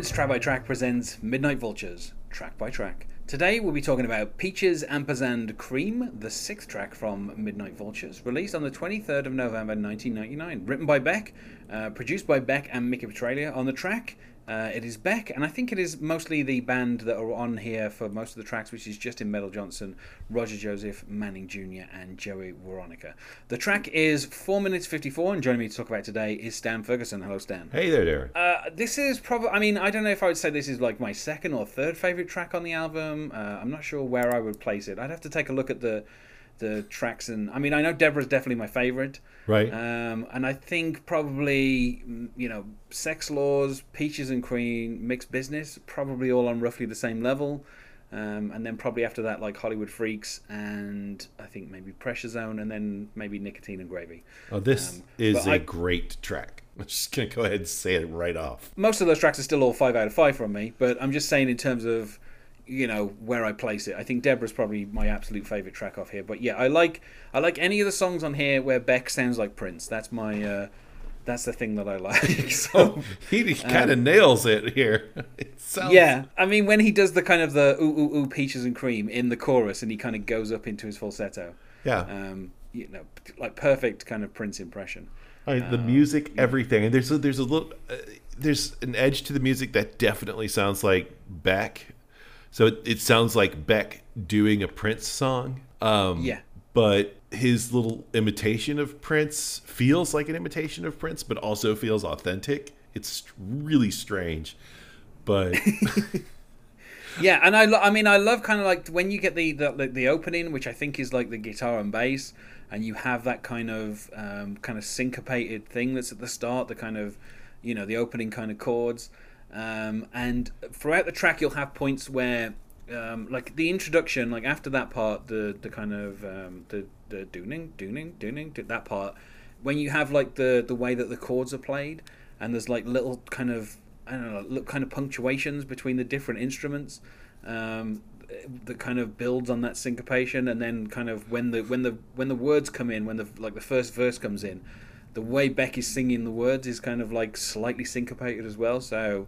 welcome Track by Track presents Midnight Vultures, track by track. Today we'll be talking about Peaches Ampersand Cream, the sixth track from Midnight Vultures, released on the 23rd of November 1999. Written by Beck, uh, produced by Beck and Mickey Petralia. On the track, uh, it is Beck, and I think it is mostly the band that are on here for most of the tracks, which is Justin Meldal-Johnsen, Roger Joseph, Manning Jr., and Joey Waronker. The track is 4 minutes 54, and joining me to talk about it today is Stan Ferguson. Hello, Stan. Hey there, Darren. Uh, this is probably, I mean, I don't know if I would say this is like my second or third favorite track on the album. Uh, I'm not sure where I would place it. I'd have to take a look at the the tracks and I mean I know Deborah's definitely my favorite. Right. Um, and I think probably mm, you know Sex Laws Peaches and Cream Mixed Business probably all on roughly the same level. Um, and then probably after that like Hollywood Freaks and I think maybe Pressure Zone and then maybe Nicotine and Gravy. Oh this um, is a I, great track. I'm just gonna go ahead and say it right off. Most of those tracks are still all five out of five from me but I'm just saying in terms of you know where I place it. I think Deborah's probably my absolute favorite track off here. But yeah, I like I like any of the songs on here where Beck sounds like Prince. That's my uh, that's the thing that I like. so he kind of um, nails it here. It sounds... Yeah, I mean when he does the kind of the ooh ooh ooh peaches and cream in the chorus and he kind of goes up into his falsetto. Yeah. Um, you know, like perfect kind of Prince impression. the um, music, everything, and there's a, there's a little. Uh, there's an edge to the music that definitely sounds like Beck so it, it sounds like Beck doing a Prince song. Um, yeah. But his little imitation of Prince feels like an imitation of Prince, but also feels authentic. It's really strange, but. yeah, and I, lo- I mean, I love kind of like when you get the, the the opening, which I think is like the guitar and bass, and you have that kind of um, kind of syncopated thing that's at the start, the kind of, you know, the opening kind of chords um, and throughout the track, you'll have points where, um, like the introduction, like after that part, the the kind of um, the the dooning, dooning, dooning, that part, when you have like the the way that the chords are played, and there's like little kind of I don't know, kind of punctuations between the different instruments. Um, that kind of builds on that syncopation, and then kind of when the when the when the words come in, when the like the first verse comes in, the way Beck is singing the words is kind of like slightly syncopated as well. So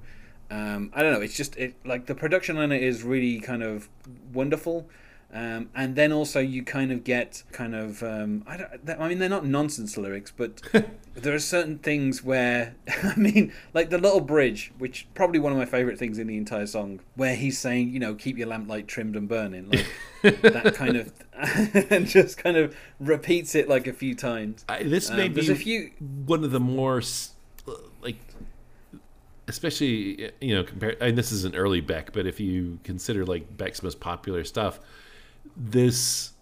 um, I don't know. It's just it like the production on it is really kind of wonderful. Um, and then also you kind of get kind of um, I, don't, I mean they're not nonsense lyrics, but there are certain things where I mean like the little bridge, which probably one of my favorite things in the entire song, where he's saying you know keep your lamplight trimmed and burning, like that kind of, and just kind of repeats it like a few times. I, this may um, be a few... one of the more like especially you know compare and this is an early beck but if you consider like beck's most popular stuff this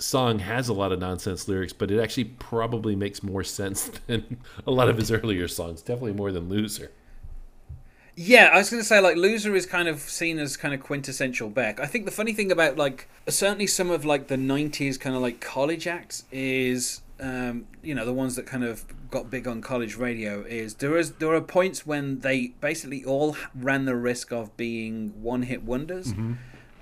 song has a lot of nonsense lyrics, but it actually probably makes more sense than a lot of his earlier songs. Definitely more than Loser. Yeah, I was going to say like Loser is kind of seen as kind of quintessential Beck. I think the funny thing about like certainly some of like the '90s kind of like college acts is um, you know the ones that kind of got big on college radio is there is there are points when they basically all ran the risk of being one hit wonders. Mm-hmm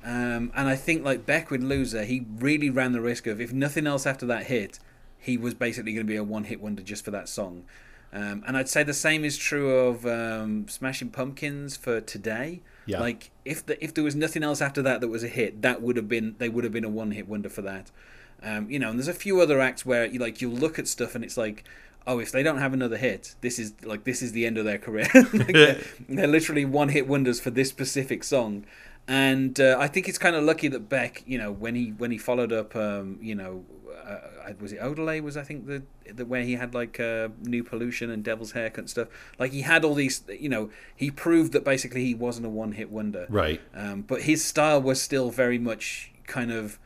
um, and I think like Beck with Loser, he really ran the risk of if nothing else after that hit, he was basically going to be a one-hit wonder just for that song. Um, and I'd say the same is true of um, Smashing Pumpkins for today. Yeah. Like if the, if there was nothing else after that that was a hit, that would have been they would have been a one-hit wonder for that. Um, you know, and there's a few other acts where you like you look at stuff and it's like, oh, if they don't have another hit, this is like this is the end of their career. like they're, they're, literally one-hit wonders for this specific song and uh, I think it's kind of lucky that Beck, you know, when he when he followed up, um, you know, uh, was it Odelay? Was I think the the where he had like uh, new pollution and Devil's Haircut and stuff. Like he had all these, you know, he proved that basically he wasn't a one hit wonder. Right. Um, but his style was still very much kind of,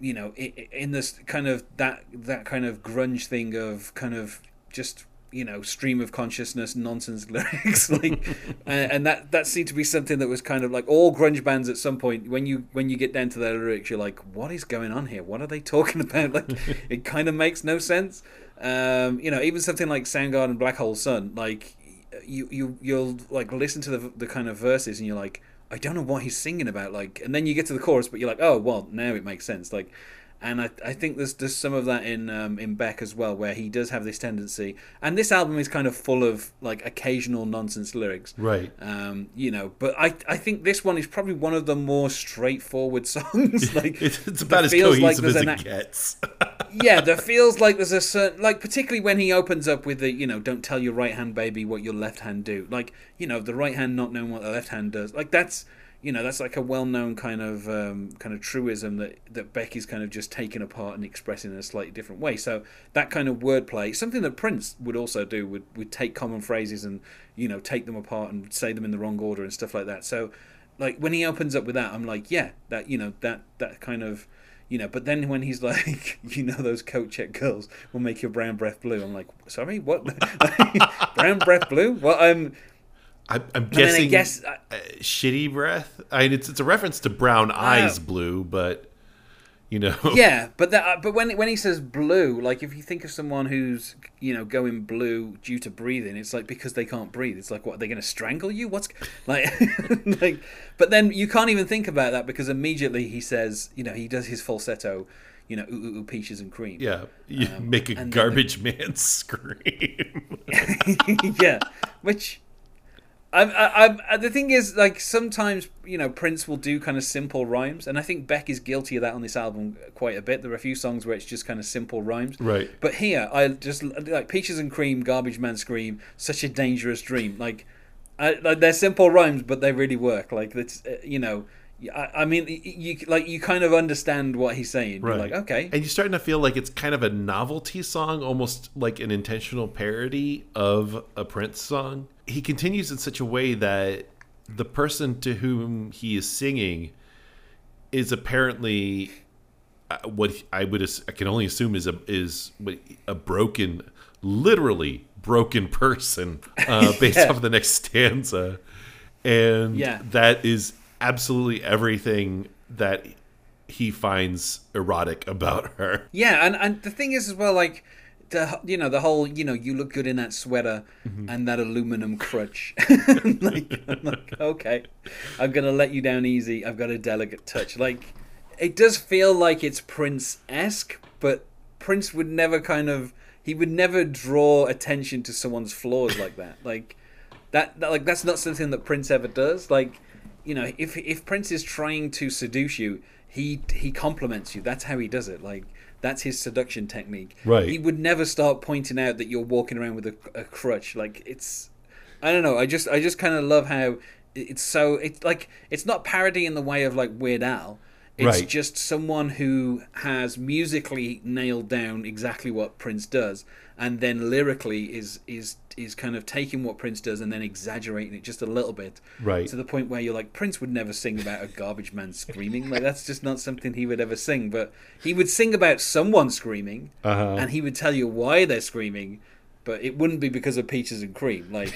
you know, in this kind of that that kind of grunge thing of kind of just you know stream of consciousness nonsense lyrics like and, and, that that seemed to be something that was kind of like all grunge bands at some point when you when you get down to their lyrics you're like what is going on here? What are they talking about? Like it kind of makes no sense. Um, you know even something like Soundgarden Black Hole Sun like you you you'll like listen to the the kind of verses and you're like I don't know what he's singing about like and then you get to the chorus but you're like oh well now it makes sense. Like and I, I think there's there's some of that in um, in Beck as well, where he does have this tendency. And this album is kind of full of like occasional nonsense lyrics, Right. um, you know. But I I think this one is probably one of the more straightforward songs. like It's, about as feels like as there's it an gets. yeah, there feels like there's a certain like particularly when he opens up with the you know don't tell your right hand baby what your left hand do like you know the right hand not knowing what the left hand does like that's you know that's like a well known kind of um, kind of truism that that Becky's kind of just taken apart and expressing in a slightly different way. So that kind of wordplay, something that Prince would also do, would would take common phrases and you know take them apart and say them in the wrong order and stuff like that. So like when he opens up with that, I'm like, yeah, that you know that that kind of you know. But then when he's like, you know, those coat check girls will make your brown breath blue. I'm like, sorry, what? brown breath blue? Well, um, I, I'm and then I guessing guess uh, shitty breath. I mean, it's it's a reference to brown eyes blue, but you know, yeah, but that, uh, but when when he says blue, like if you think of someone who's you know going blue due to breathing, it's like because they can't breathe. It's like what are they going to strangle you? What's like like? But then you can't even think about that because immediately he says, you know, he does his falsetto, you know, ooh, ooh, ooh peaches and cream. yeah, you Um, make a then the- garbage man scream. yeah, which. I'm, I- I'm, the thing is, like sometimes you know Prince will do kind of simple rhymes, and I think Beck is guilty of that on this album quite a bit. There are a few songs where it's just kind of simple rhymes, right. But here, I just like peaches and cream, garbage man scream, such a dangerous dream. Like, I, like they're simple rhymes, but they really work. Like that's uh, you know, I, I mean, you like you kind of understand what he's saying. You're like, okay, And you're starting to feel like it's kind of a novelty song, almost like an intentional parody of a Prince song. He continues in such a way that the person to whom he is singing is apparently uh, what I would I can only assume is a is a broken, literally broken person uh, based Yeah. off of the next stanza, and Yeah. that is absolutely everything that he finds erotic about her. yeah. And and the thing is as well, like. The, you know the whole you know you look good in that sweater Mm-hmm. and that aluminum crutch like, I'm like okay i'm gonna let you down easy i've got a delicate touch like it does feel like it's prince-esque but prince would never kind of he would never draw attention to someone's flaws like that like that, that like that's not something that prince ever does like you know if if prince is trying to seduce you he he compliments you. That's how he does it. Like that's his seduction technique. Right. he would never start pointing out that you're walking around with a, a crutch. Like it's i don't know. I just i just kind of love how it's so it's like it's not parody in the way of like weird al it's Right. just someone who has musically nailed down exactly what Prince does, and then lyrically is is is kind of taking what Prince does and then exaggerating it just a little bit, Right. to the point where you're like, Prince would never sing about a garbage man screaming. Like that's just not something he would ever sing. But he would sing about someone screaming, Uh-huh. and he would tell you why they're screaming, but it wouldn't be because of peaches and cream, like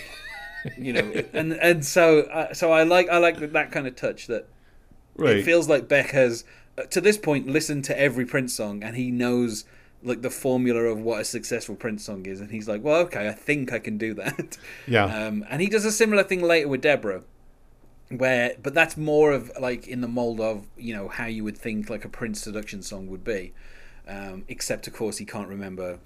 you know. And and so uh, so I like I like that, that kind of touch that right. it feels like Beck has, uh, to this point, listened to every Prince song and he knows like the formula of what a successful Prince song is, and he's like, well, okay, I think I can do that. Yeah. Um, and he does a similar thing later with Deborah, where, but that's more of like in the mold of you know how you would think like a Prince seduction song would be, um, except of course he can't remember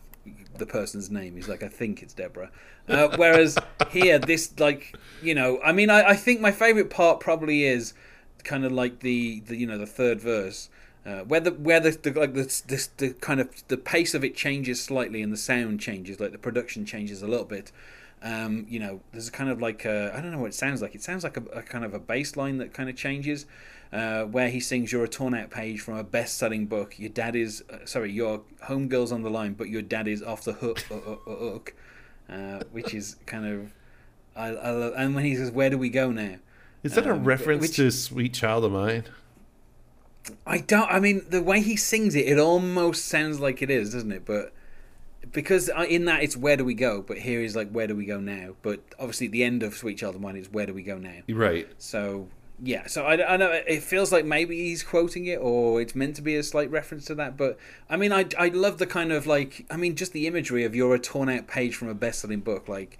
the person's name. He's like, I think it's Deborah. Uh, whereas here, this like you know, I mean, I, I think my favorite part probably is kind of like the, the you know the third verse. Uh, where the where the, the like this this the kind of the pace of it changes slightly and the sound changes like the production changes a little bit. Um, you know there's a kind of like I I don't know what it sounds like. It sounds like a, a kind of a bass line that kind of changes uh, where he sings you're a torn out page from a best selling book. Your dad is uh, sorry your homegirl's on the line but your dad is off the hook uh, uh, uh, uh, which is kind of I, I love, and when he says where do we go now Is that a um, reference which- to "Sweet Child of Mine"? I don't. I mean, the way he sings it, it almost sounds like it is, doesn't it? But because uh, in that it's where do we go, but here is like where do we go now? But obviously, at the end of Sweet Child of Mine is where do we go now? Right. So yeah, so I, I know it feels like maybe he's quoting it, or it's meant to be a slight reference to that. But I mean, I I love the kind of like I mean, just the imagery of you're a torn out page from a best selling book, like.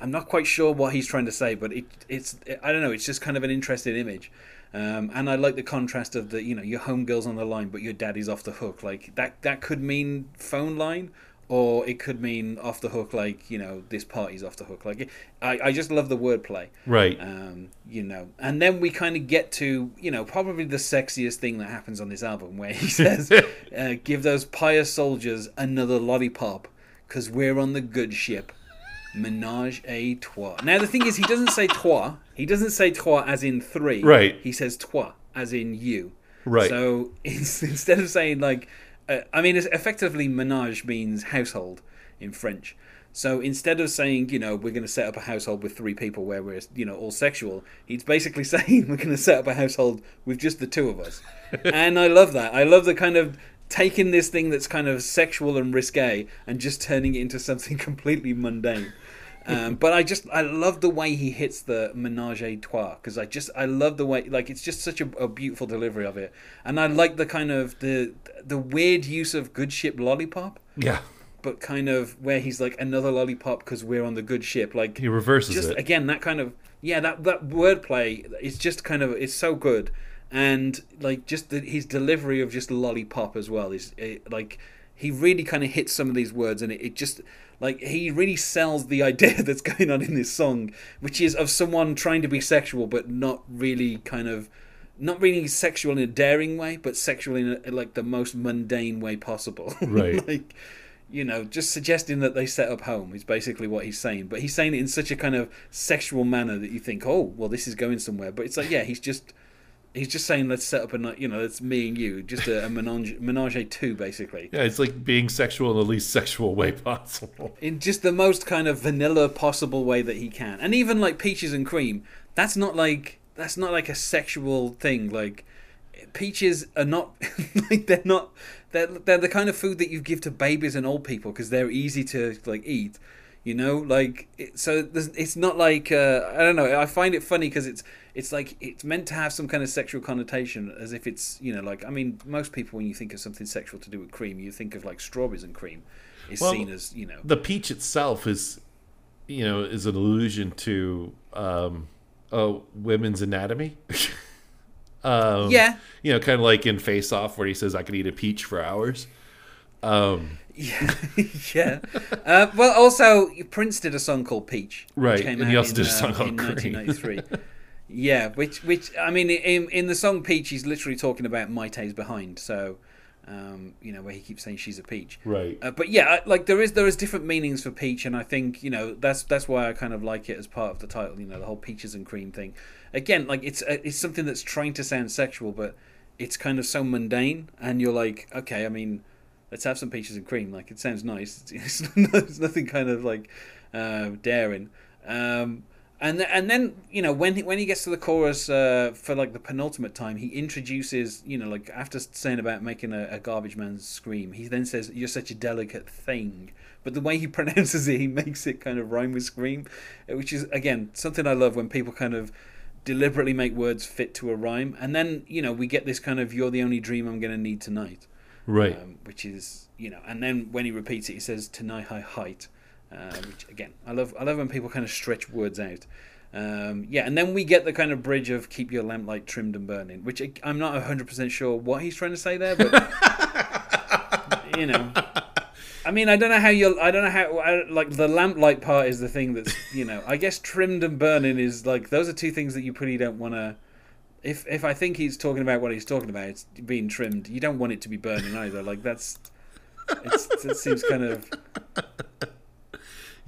I'm not quite sure what he's trying to say, but it, it's I don't know. It's just kind of an interesting image, um, and I like the contrast of the you know your homegirl's on the line, but your daddy's off the hook. Like that that could mean phone line, or it could mean off the hook. Like you know this party's off the hook. Like I I just love the wordplay. Right. Um, you know, and then we kind of get to you know probably the sexiest thing that happens on this album, where he says, uh, "Give those pious soldiers another lollipop, cause we're on the good ship." Menage a trois. Now the thing is, he doesn't say trois. He doesn't say trois as in three. Right. He says trois as in you. Right. So instead of saying like, uh, I mean, it's effectively menage means household in French. So instead of saying, you know, we're going to set up a household with three people where we're, you know, all sexual, he's basically saying we're going to set up a household with just the two of us. and I love that. I love the kind of taking this thing that's kind of sexual and risque and just turning it into something completely mundane. Um, but I just I love the way he hits the menage a trois because I just I love the way like it's just such a, a, beautiful delivery of it, and I like the kind of the the weird use of good ship lollipop. Yeah. But kind of where he's like another lollipop because we're on the good ship. Like he reverses just, it again. That kind of yeah that that wordplay is just kind of it's so good, and like just the, his delivery of just lollipop as well is it, like he really kind of hits some of these words and it, it just like he really sells the idea that's going on in this song, which is of someone trying to be sexual but not really kind of not really sexual in a daring way, but sexual in a, like the most mundane way possible. Right. like you know, just suggesting that they set up home is basically what he's saying. But he's saying it in such a kind of sexual manner that you think, oh, well, this is going somewhere. But it's like, yeah, he's just he's just saying let's set up a you know it's me and you just a, a menage menage a two basically. Yeah it's like being sexual in the least sexual way possible. In just the most kind of vanilla possible way that he can. And even like peaches and cream that's not like that's not like a sexual thing. Like peaches are not like they're not they're, they're the kind of food that you give to babies and old people because they're easy to like eat you know? Like it, so it's not like uh, i don't know i find it funny because it's it's like it's meant to have some kind of sexual connotation as if it's you know like i mean most people when you think of something sexual to do with cream you think of like strawberries and cream is well, seen as you know the peach itself is you know is an allusion to um oh women's anatomy um yeah you know kind of like in face off where he says i could eat a peach for hours um yeah, yeah. Uh, well, also Prince did a song called Peach, right? and he also in, did a song uh, called in 1993. Yeah, which which I mean, in in the song Peach, he's literally talking about Mayte's behind. So, um, you know, where he keeps saying she's a peach. Right. Uh, but yeah, like there is there is different meanings for peach, and I think you know that's that's why I kind of like it as part of the title. You know, the whole peaches and cream thing. Again, like it's uh, it's something that's trying to sound sexual, but it's kind of so mundane, and you're like, okay, I mean, let's have some peaches and cream. Like it sounds nice. It's, it's nothing kind of like uh, daring. Um, and th- and then you know when he, when he gets to the chorus uh, for like the penultimate time, he introduces you know like after saying about making a, a, garbage man scream, he then says you're such a delicate thing. But the way he pronounces it, he makes it kind of rhyme with scream, uh, which is again something I love when people kind of deliberately make words fit to a rhyme. And then you know we get this kind of "you're the only dream I'm going to need tonight," right? Um, which is you know, and then when he repeats it, he says "tonight I height." Uh, which again, I love. I love when people kind of stretch words out. Um, yeah, and then we get the kind of bridge of "keep your lamplight trimmed and burning," which I'm not 100 percent sure what he's trying to say there, but you know. I mean, I don't know how you. I don't know how. I, like the lamplight part is the thing that's you know. I guess trimmed and burning is like those are two things that you pretty don't want to. If if I think he's talking about what he's talking about, it's being trimmed. You don't want it to be burning either. Like that's. it seems kind of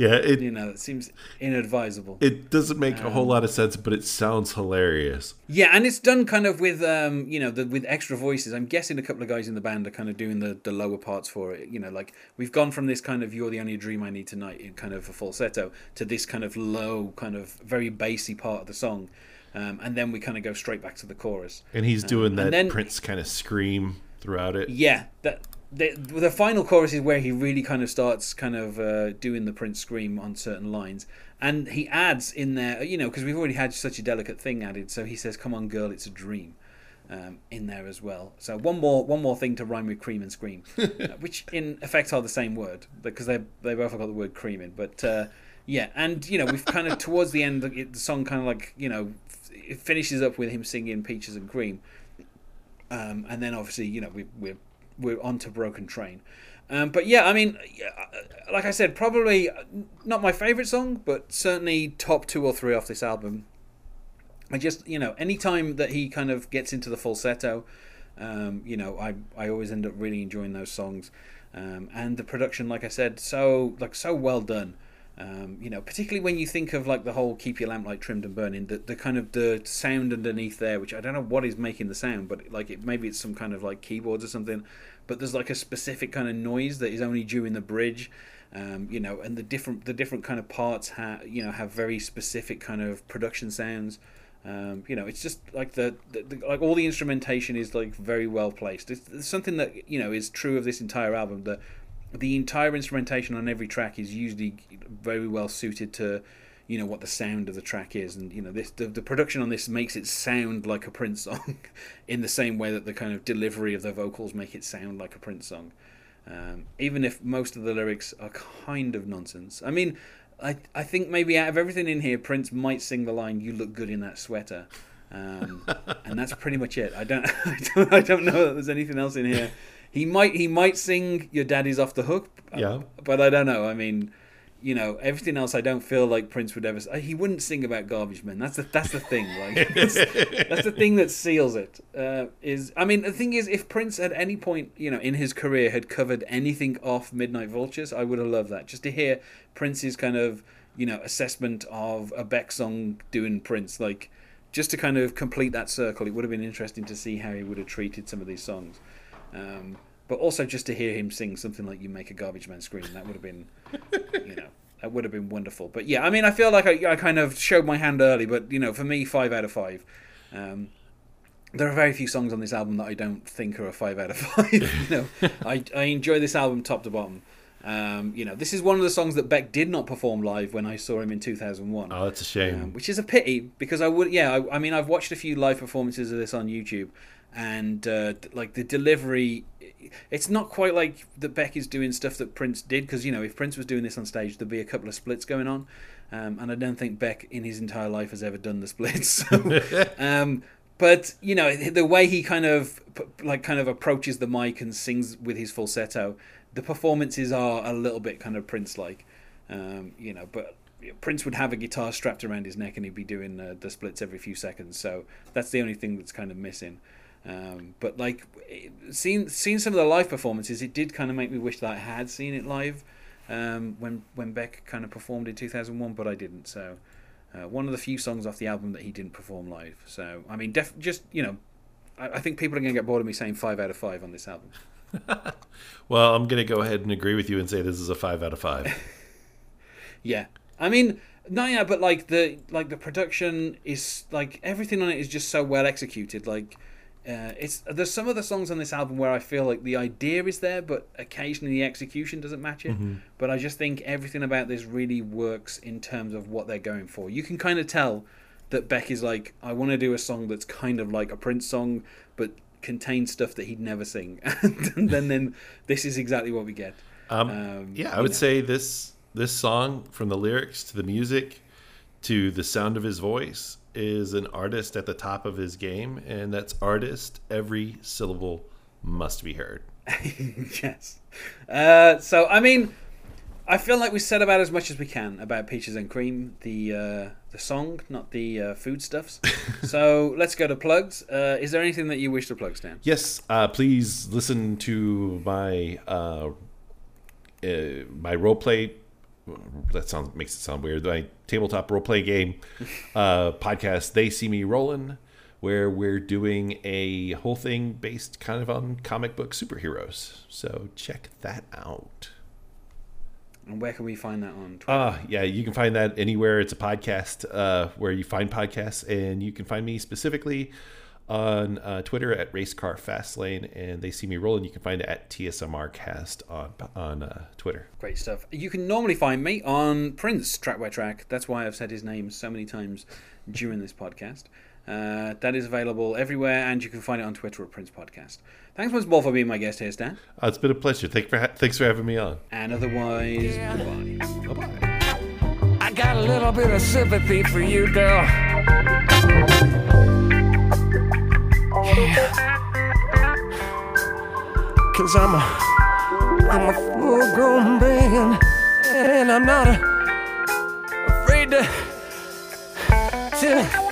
yeah, it, you know, it seems inadvisable. It doesn't make um, a whole um, lot of sense, but it sounds hilarious. Yeah, and it's done kind of with, um, you know, the, with extra voices. I'm guessing a couple of guys in the band are kind of doing the, the lower parts for it. You know, like we've gone from this kind of "You're the only dream I need tonight" in kind of a falsetto to this kind of low, kind of very bassy part of the song, um, and then we kind of go straight back to the chorus. And he's doing um, that then, Prince kind of scream throughout it. Yeah, that the the final chorus is where he really kind of starts kind of uh, doing the Prince scream on certain lines, and he adds in there, you know, because we've already had such a delicate thing added. So he says, "Come on, girl, it's a dream." Um, in there as well. So one more one more thing to rhyme with cream and scream, uh, which in effect are the same word because they they both have got the word cream in. But uh, Yeah, and you know we've kind of towards the end the, the song kind of like you know it finishes up with him singing "Peaches and Cream," um, and then obviously you know we, we're we're onto "Broken Train." Um, but yeah, I mean, like I said, probably not my favorite song, but certainly top two or three off this album. I just you know anytime that he kind of gets into the falsetto, um, you know I I always end up really enjoying those songs, um, and the production, like I said, so like so well done. Um, you know, particularly when you think of like the whole "Keep Your Lamplight Trimmed and Burning," the, the kind of the sound underneath there, which I don't know what is making the sound, but like it maybe it's some kind of like keyboards or something. But there's like a specific kind of noise that is only during the bridge, um, you know, and the different the different kind of parts have you know have very specific kind of production sounds. Um, you know, it's just like the, the, the, like all the instrumentation is like very well placed. It's, it's, something that you know is true of this entire album. That the entire instrumentation on every track is usually very well suited to you know what the sound of the track is. And you know this the, the production on this makes it sound like a prince song in the same way that the kind of delivery of the vocals make it sound like a prince song. Um, even if most of the lyrics are kind of nonsense. I mean I, I think maybe out of everything in here prince might sing the line you look good in that sweater. Um, and that's pretty much it. I don't, I don't i don't know that there's anything else in here he might he might sing your daddy's off the hook. Yeah. But I don't know. I mean, you know, everything else I don't feel like Prince would ever. He wouldn't sing about garbage men. That's the that's the thing. Like that's, that's the thing that seals it. Uh, is I mean the thing is, if Prince at any point you know in his career had covered anything off Midnight Vultures, I would have loved that. Just to hear Prince's kind of you know assessment of a Beck song doing Prince, like just to kind of complete that circle, it would have been interesting to see how he would have treated some of these songs. Um, but also just to hear him sing something like "You Make a Garbage Man Scream," that would have been, you know, that would have been wonderful. But yeah, I mean, I feel like I, I kind of showed my hand early, but you know, for me, five out of five. Um, there are very few songs on this album that I don't think are a five out of five. you know, I I enjoy this album top to bottom. Um, you know, this is one of the songs that Beck did not perform live when I saw him in 2001. Oh, that's a shame. Um, which is a pity because I would, yeah, I, I, mean, I've watched a few live performances of this on YouTube, and uh, like the delivery it's not quite like that Beck is doing stuff that Prince did because you know if Prince was doing this on stage there'd be a couple of splits going on um, and I don't think Beck in his entire life has ever done the splits so, um, but you know the way he kind of like kind of approaches the mic and sings with his falsetto the performances are a little bit kind of Prince like um, you know but Prince would have a guitar strapped around his neck and he'd be doing uh, the splits every few seconds so that's the only thing that's kind of missing um, but like seeing seeing some of the live performances, it did kind of make me wish that I had seen it live um, when when Beck kind of performed in two thousand one, but I didn't. So uh, one of the few songs off the album that he didn't perform live. So I mean, def- just you know, I, I think people are going to get bored of me saying five out of five on this album. well, I'm going to go ahead and agree with you and say this is a five out of five. yeah, I mean, no, yeah, but like the like the production is like everything on it is just so well executed. Like uh, it's there's some of the songs on this album where I feel like the idea is there, but occasionally the execution doesn't match it. Mm-hmm. But I just think everything about this really works in terms of what they're going for. You can kind of tell that Beck is like, I want to do a song that's kind of like a Prince song, but contains stuff that he'd never sing. and then, then this is exactly what we get. Um, um, yeah, I would know. say this this song, from the lyrics to the music to the sound of his voice, is an artist at the top of his game, and that's artist. Every syllable must be heard. yes. Uh, so, I mean, I feel like we said about as much as we can about Peaches and Cream, the uh, the song, not the uh, foodstuffs. so let's go to plugs. Uh, is there anything that you wish to plug, Stan? Yes. Uh, please listen to my uh, uh, my role play that sounds makes it sound weird. My tabletop role play game uh, podcast, They See Me Rolling, where we're doing a whole thing based kind of on comic book superheroes. So check that out. And where can we find that on Twitter? Uh, yeah, you can find that anywhere. It's a podcast uh, where you find podcasts, and you can find me specifically on uh, Twitter at Racecar Fastlane, and they see me rolling. You can find it at TSMRcast on on uh, Twitter. Great stuff. You can normally find me on Prince Track by Track. That's why I've said his name so many times during this podcast. Uh, that is available everywhere, and you can find it on Twitter at Prince Podcast. Thanks once more for being my guest here, Stan. Uh, it's been a pleasure. Thank for ha- thanks for having me on. And otherwise, goodbye. Bye bye. I got a little bit of sympathy for you, girl. Cause I'm a, I'm a full grown man, and I'm not a, afraid to, to